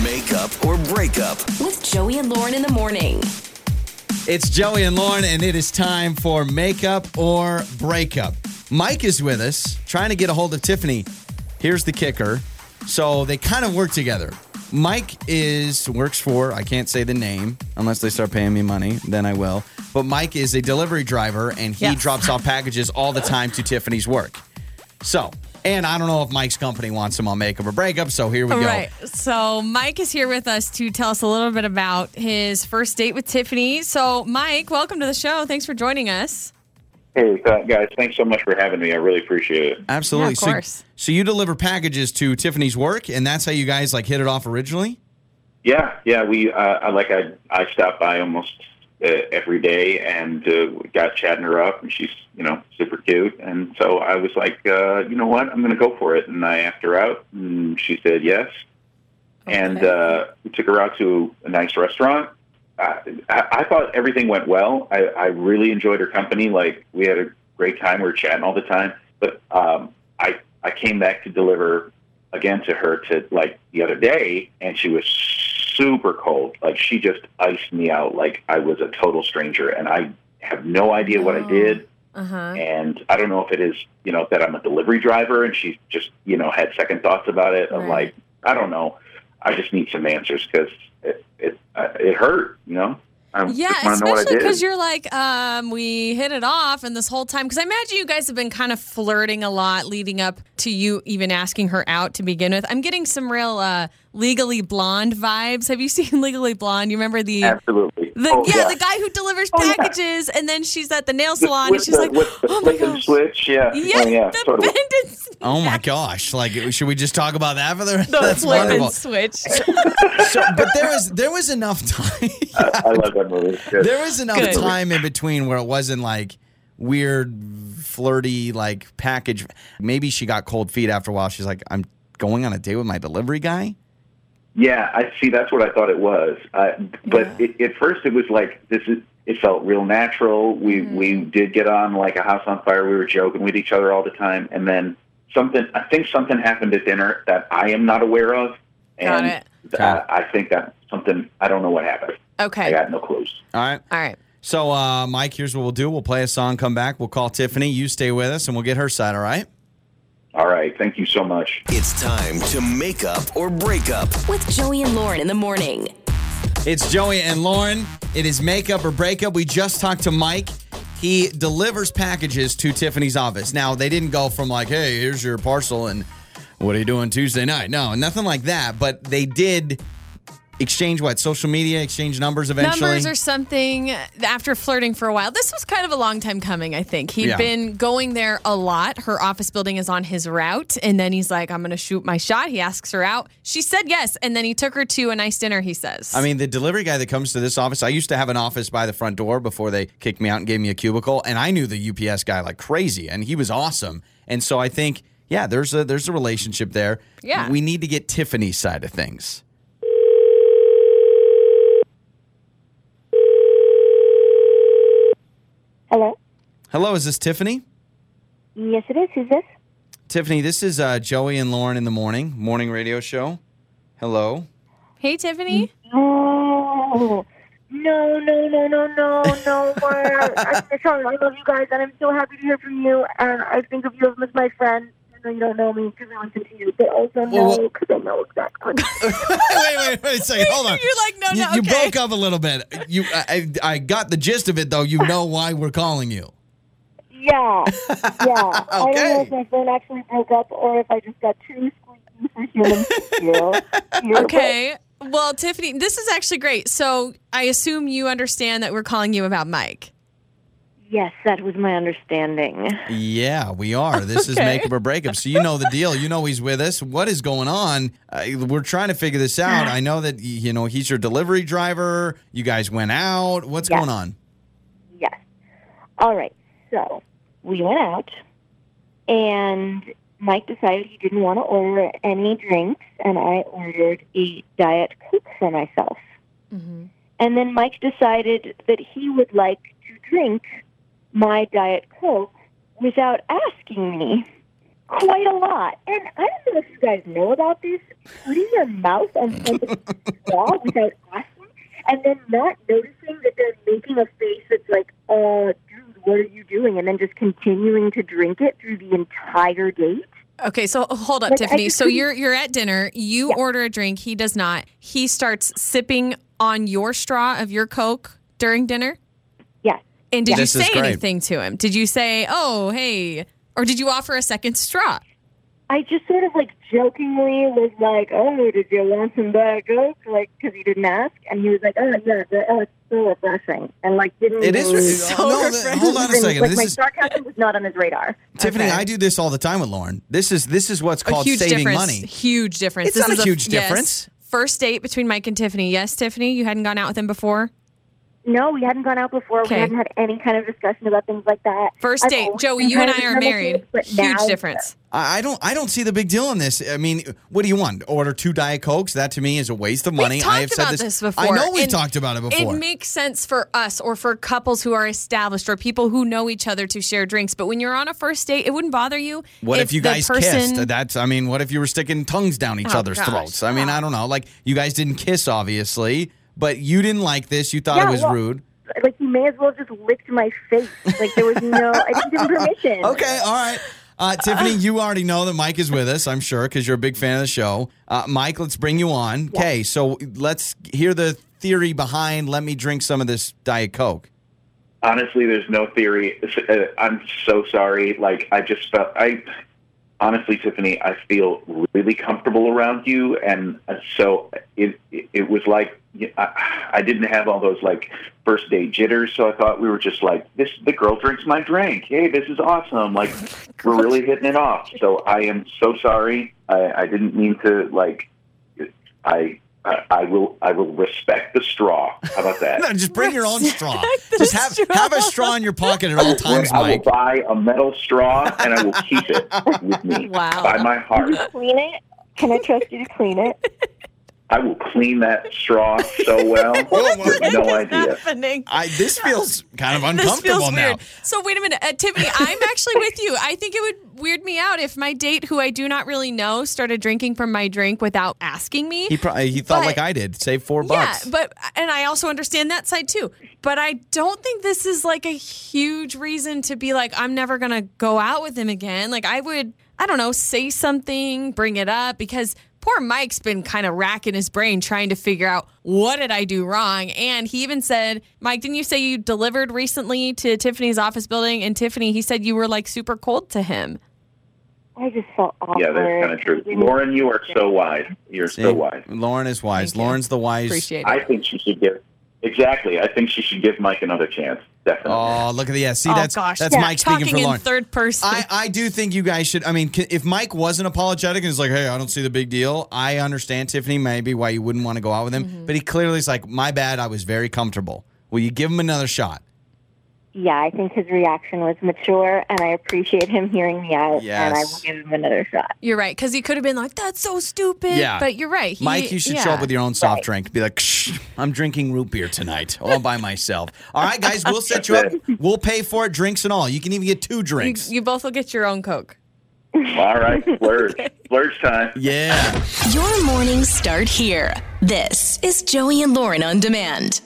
Makeup or breakup. with Joey and Lauren in the morning. It's Joey and Lauren, and it is time for makeup or breakup. Mike is with us, trying to get a hold of Tiffany. Here's the kicker. So they kind of work together. Mike is works for I can't say the name unless they start paying me money, then I will. But Mike is a delivery driver, and he Yes. drops off packages all the time to Tiffany's work. So, and I don't know if Mike's company wants him on makeup or breakup. So here we All go. right. So Mike is here with us to tell us a little bit about his first date with Tiffany. So Mike, welcome to the show. Thanks for joining us. Hey, guys, thanks so much for having me. I really appreciate it. Absolutely. Yeah, of course. So, so you deliver packages to Tiffany's work, and that's how you guys like hit it off originally. Yeah, yeah, we uh, I like I I stop by almost uh, every day and uh, got chatting her up, and she's you know super cute, and so I was like, uh, you know what, I'm going to go for it, and I asked her out, and she said yes, and uh, we took her out to a nice restaurant. I, I, I thought everything went well. I, I really enjoyed her company. Like we had a great time. We were chatting all the time. But um, I I came back to deliver again to her to like the other day, and she was super cold. Like she just iced me out. Like I was a total stranger, and I have no idea what I Oh. did. Uh huh. And I don't know if it is, you know, that I'm a delivery driver and she just, you know, had second thoughts about it. Of Right. like, I don't know. I just need some answers because it it it hurt, you know. I Yeah, just want to know what I especially because you're like, um, we hit it off, and this whole time, because I imagine you guys have been kind of flirting a lot leading up to you even asking her out to begin with. I'm getting some real uh, Legally Blonde vibes. Have you seen Legally Blonde? You remember the Absolutely. The Oh, yeah, the guy who delivers Oh, yeah. packages, and then she's at the nail salon, with and she's the, like, with the oh my flick and gosh, switch, yeah, yeah, oh, yeah, the sort of. bend and s- Oh my gosh! Like, should we just talk about that for the? the That's flip wonderful. and switch. So, but there was there was enough time. I, I love that movie. Good. there was enough Good. time in between where it wasn't like weird, flirty like package. Maybe she got cold feet after a while. She's like, I'm going on a date with my delivery guy. Yeah, I see. That's what I thought it was. Uh, but Yeah. it, at first, it was like this is. It felt real natural. We Mm-hmm. we did get on like a house on fire. We were joking with each other all the time, and then something. I think something happened at dinner that I am not aware of, Got and it. uh, I think that something. I don't know what happened. Okay, I got no clues. All right. all right. So, uh, Mike, here's what we'll do. We'll play a song, come back. We'll call Tiffany. You stay with us, and we'll get her side. All right. All right. Thank you so much. It's time to make up or break up. With Joey and Lauren in the morning. It's Joey and Lauren. It is make up or break up. We just talked to Mike. He delivers packages to Tiffany's office. Now, they didn't go from like, hey, here's your parcel and what are you doing Tuesday night? No, nothing like that. But they did exchange what? Social media, exchange numbers eventually. Numbers or something after flirting for a while. This was kind of a long time coming, I think. He'd Yeah. been going there a lot. Her office building is on his route. And then he's like, I'm going to shoot my shot. He asks her out. She said yes. And then he took her to a nice dinner, he says. I mean, the delivery guy that comes to this office, I used to have an office by the front door before they kicked me out and gave me a cubicle, and I knew the UPS guy like crazy, and he was awesome. And so I think, yeah, there's a there's a relationship there. Yeah. we need to get Tiffany's side of things. Hello? Hello, is this Tiffany? Yes, it is. Who's this? Tiffany, this is uh, Joey and Lauren in the morning morning radio show. Hello. hey, Tiffany. No. No, no, no, no, no, no more. I'm sorry. I love you guys, and I'm so happy to hear from you. And I think of you as my friend. I know you don't know me because I listen to you, but also Well, no, because I know exactly. wait, wait, wait a second. Hold on. You're like, no, You, no, you okay. broke up a little bit. You, I, I I got the gist of it though. You know why we're calling you. yeah, yeah. I don't know Okay. if my phone actually broke up or if I just got too squeaky for human skill. Yeah, but- Okay. Well, Tiffany, this is actually great. So I assume you understand that we're calling you about Mike. Yes, that was my understanding. Yeah, we are. This is Make makeup or breakup. So you know the deal. You know he's with us. What is going on? Uh, we're trying to figure this out. I know that you know he's your delivery driver. You guys went out. What's Yeah. going on? Yes. All right. So we went out, and Mike decided he didn't want to order any drinks, and I ordered a Diet Coke for myself. Mm-hmm. And then Mike decided that he would like to drink my Diet Coke without asking me. quite a lot. And I don't know if you guys know about this. Putting your mouth on somebody's straw without asking, and then not noticing that they're making a face that's like, "Uh, dude, what are you doing?" And then just continuing to drink it through the entire date. Okay, so hold up, Like, Tiffany. just So you're you're at dinner. You Yeah. order a drink. He does not. He starts sipping on your straw of your Coke during dinner. Yes. And did This you is say anything to him? Did you say, "Oh, hey," or did you offer a second straw? I just sort of like jokingly was like, "Oh, did you want some Diet Coke?" Like, because he didn't ask, and he was like, "Oh, yeah, the, oh, it's so refreshing," and like didn't. It is. even- So no, refreshing. hold on a second. Like This my is sarcasm was not on his radar. Tiffany. Okay. I do this all the time with Lauren. This is this is what's called saving difference. money. Huge difference. It's this not a huge yes. difference. First date between Mike and Tiffany. Yes, Tiffany, you hadn't gone out with him before. No, we hadn't gone out before. Okay. We hadn't had any kind of discussion about things like that. First I've date, Joey. You and I are married. kid, Huge now- difference. I I don't. I don't see the big deal in this. I mean, what do you want? Order two diet cokes? That to me is a waste of money. We've I talked have said about this, this before. I know we've and talked about it before. It makes sense for us or for couples who are established or people who know each other to share drinks. But when you're on a first date, it wouldn't bother you. what if, you guys person, kissed? That's. I mean, what if you were sticking tongues down each Oh, other's gosh. throats? I mean, I don't know. Like you guys didn't kiss, obviously, but you didn't like this. You thought Yeah, it was well- rude. Like he may as well just licked my face. Like there was no. I didn't give him permission. Okay, all right. Uh, Tiffany, you already know that Mike is with us, I'm sure, because you're a big fan of the show. Uh, Mike, let's bring you on. Okay, so let's hear the theory behind let me drink some of this Diet Coke. honestly, there's no theory. Uh, I'm so sorry. Like, I just felt, I honestly, Tiffany, I feel really comfortable around you. And uh, so it, it, it was like, I, I didn't have all those like first date jitters. So I thought we were just like, this, the girl drinks my drink. Hey, this is awesome. Like, we're really hitting it off. So I am so sorry. I, I didn't mean to like, I, I, I will, I will respect the straw. How about that? No, just bring your own straw. Just have have a straw in your pocket at all times, I will Mike. buy a metal straw and I will keep it with me Wow. by my heart. Clean it. Can I trust you to clean it? I will clean that straw so well. Whoa, whoa. No What is idea. happening? I this feels kind of This uncomfortable feels now. weird. So wait a minute, uh, Tiffany. I'm actually with you. I think it would weird me out if my date, who I do not really know, started drinking from my drink without asking me. He probably he thought But- like I did, save four bucks. Yeah, bucks. but and I also understand that side too. But I don't think this is like a huge reason to be like I'm never going to go out with him again. Like I would I don't know, say something, bring it up because poor Mike's been kind of racking his brain trying to figure out what did I do wrong? And he even said, "Mike, didn't you say you delivered recently to Tiffany's office building?" And Tiffany, he said you were like super cold to him. I just felt awkward. Yeah, that's kind of true. Lauren, you are so wise. You're See? so wise. Lauren is wise. Thank you. Lauren's the wise. Appreciate it. I think she should give. Exactly. I think she should give Mike another chance. Definitely. Oh, look at the yeah. See, oh that's gosh, that's Yeah, Mike speaking talking for in Lauren. third person. I, I do think you guys should. I mean, if Mike wasn't apologetic and is like, "Hey, I don't see the big deal," I understand Tiffany maybe why you wouldn't want to go out with him. Mm-hmm. But he clearly is like, "My bad. I was very comfortable." Will you give him another shot? Yeah, I think his reaction was mature, and I appreciate him hearing me out. Yes. And I will give him another shot. You're right, because he could have been like, "That's so stupid." Yeah. but you're right. He- Mike, you should show up with your own soft Right. drink. Be like, Shh, "I'm drinking root beer tonight, all by myself." All right, guys, we'll set you up. We'll pay for it, drinks and all. You can even get two You, drinks. you both will get your own Coke. All right. Splurge. Splurge time. yeah. Your mornings start here. This is Joey and Lauren on demand.